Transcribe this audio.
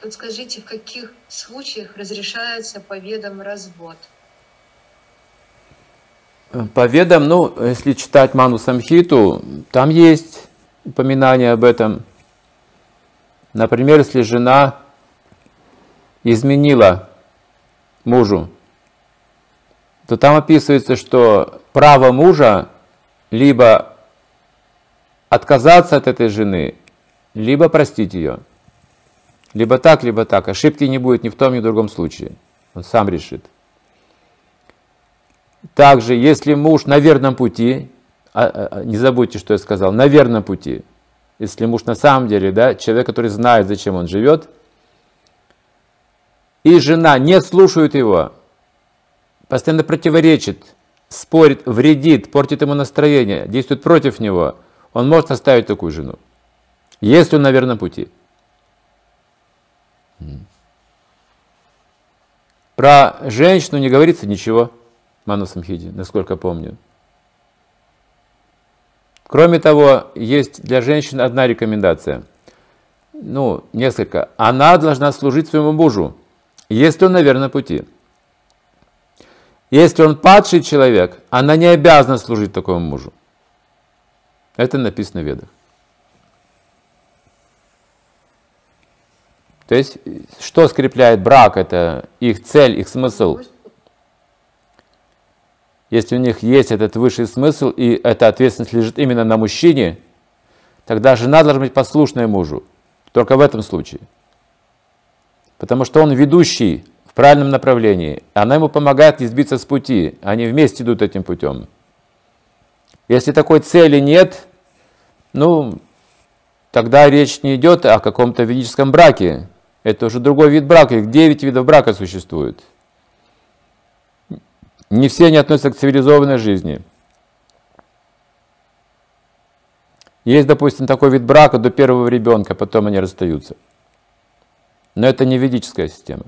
Подскажите, в каких случаях разрешается по ведам развод? По ведам, ну, если читать Ману Самхиту, там есть упоминание об этом. Например, если жена изменила мужу, то там описывается, что право мужа либо отказаться от этой жены, либо простить ее. Либо так, либо так. Ошибки не будет ни в том, ни в другом случае. Он сам решит. Также, если муж на верном пути, а, а, а, не забудьте, что я сказал, на верном пути, если муж на самом деле, да, человек, который знает, зачем он живет, и жена не слушает его, постоянно противоречит, спорит, вредит, портит ему настроение, действует против него, он может оставить такую жену, если он на верном пути. Про женщину не говорится ничего в Ману Самхиде, насколько помню. Кроме того, есть для женщин одна рекомендация. Ну, несколько. Она должна служить своему мужу, если он на верном пути. Если он падший человек, она не обязана служить такому мужу. Это написано в Ведах. То есть, что скрепляет брак, это их цель, их смысл. Если у них есть этот высший смысл, и эта ответственность лежит именно на мужчине, тогда жена должна быть послушной мужу. Только в этом случае. Потому что он ведущий в правильном направлении. Она ему помогает не сбиться с пути. Они вместе идут этим путем. Если такой цели нет, ну, тогда речь не идет о каком-то ведическом браке. Это уже другой вид брака, их 9 видов брака существует. Не все они относятся к цивилизованной жизни. Есть, допустим, такой вид брака до первого ребенка, потом они расстаются. Но это не ведическая система.